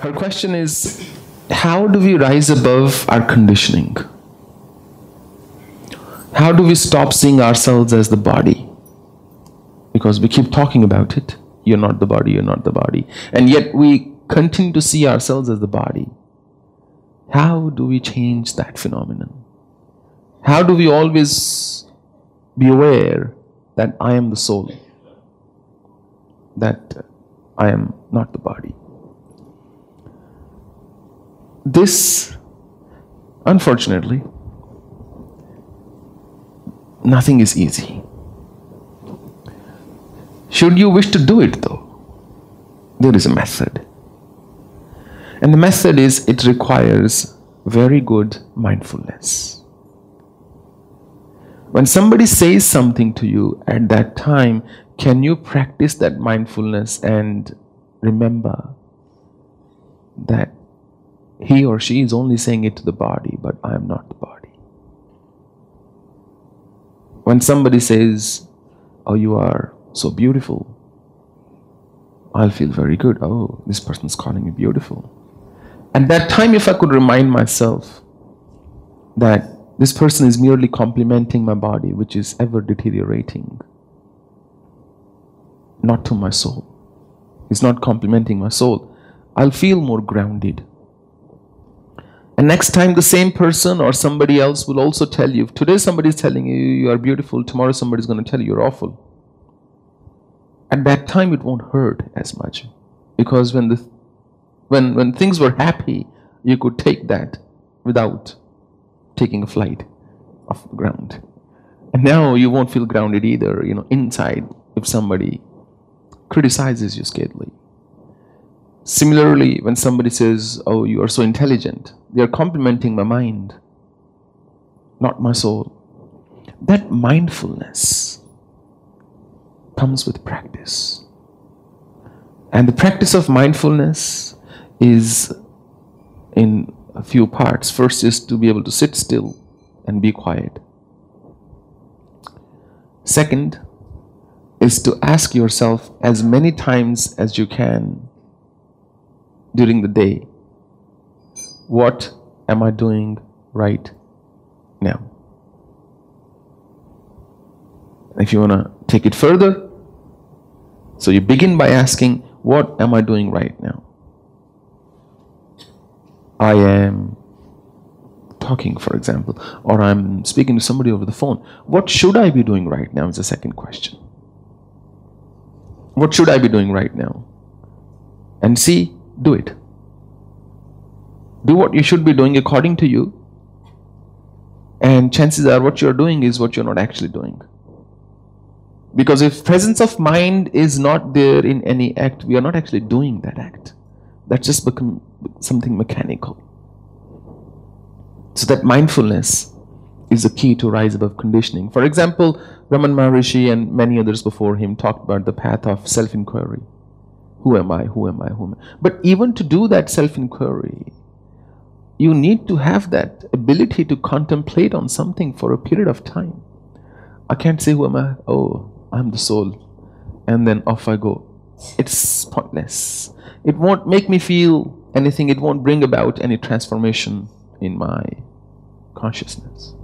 Her question is How do we rise above our conditioning? How do we stop seeing ourselves as the body? Because we keep talking about it. You're not the body, you're not the body. And yet we continue to see ourselves as the body. How do we change that phenomenon? How do we always be aware that I am the soul? That I am not the body? This, unfortunately, nothing is easy. Should you wish to do it though, there is a method. And the method is it requires very good mindfulness. When somebody says something to you at that time, can you practice that mindfulness and remember that he or she is only saying it to the body, but I am not the body. When somebody says, Oh, you are so beautiful, I'll feel very good. Oh, this person's calling me beautiful. At that time, if I could remind myself that this person is merely complimenting my body, which is ever deteriorating, not to my soul. He's not complimenting my soul. I'll feel more grounded. And next time, the same person or somebody else will also tell you. Today, somebody is telling you you are beautiful. Tomorrow, somebody is going to tell you you're awful. At that time, it won't hurt as much, because when the when when things were happy, you could take that without taking a flight off the ground. And now you won't feel grounded either. You know, inside if somebody criticizes you scathingly. Similarly, when somebody says, Oh, you are so intelligent, they are complimenting my mind, not my soul. That mindfulness comes with practice. And the practice of mindfulness is in a few parts. First is to be able to sit still and be quiet. Second is to ask yourself as many times as you can during the day what am I doing right now? If you want to take it further, so you begin by asking, What am I doing right now? I am talking, for example, or I'm speaking to somebody over the phone. What should I be doing right now? Is the second question. What should I be doing right now? And see, do it. Do what you should be doing according to you. And chances are what you're doing is what you're not actually doing. Because if presence of mind is not there in any act, we are not actually doing that act. That's just become something mechanical. So that mindfulness is the key to rise above conditioning. For example, Raman Maharishi and many others before him talked about the path of self-inquiry. Who am I? Who am I? Who am I? But even to do that self-inquiry, you need to have that ability to contemplate on something for a period of time. I can't say, Who am I? Oh, I'm the soul. And then off I go. It's pointless. It won't make me feel anything, it won't bring about any transformation in my consciousness.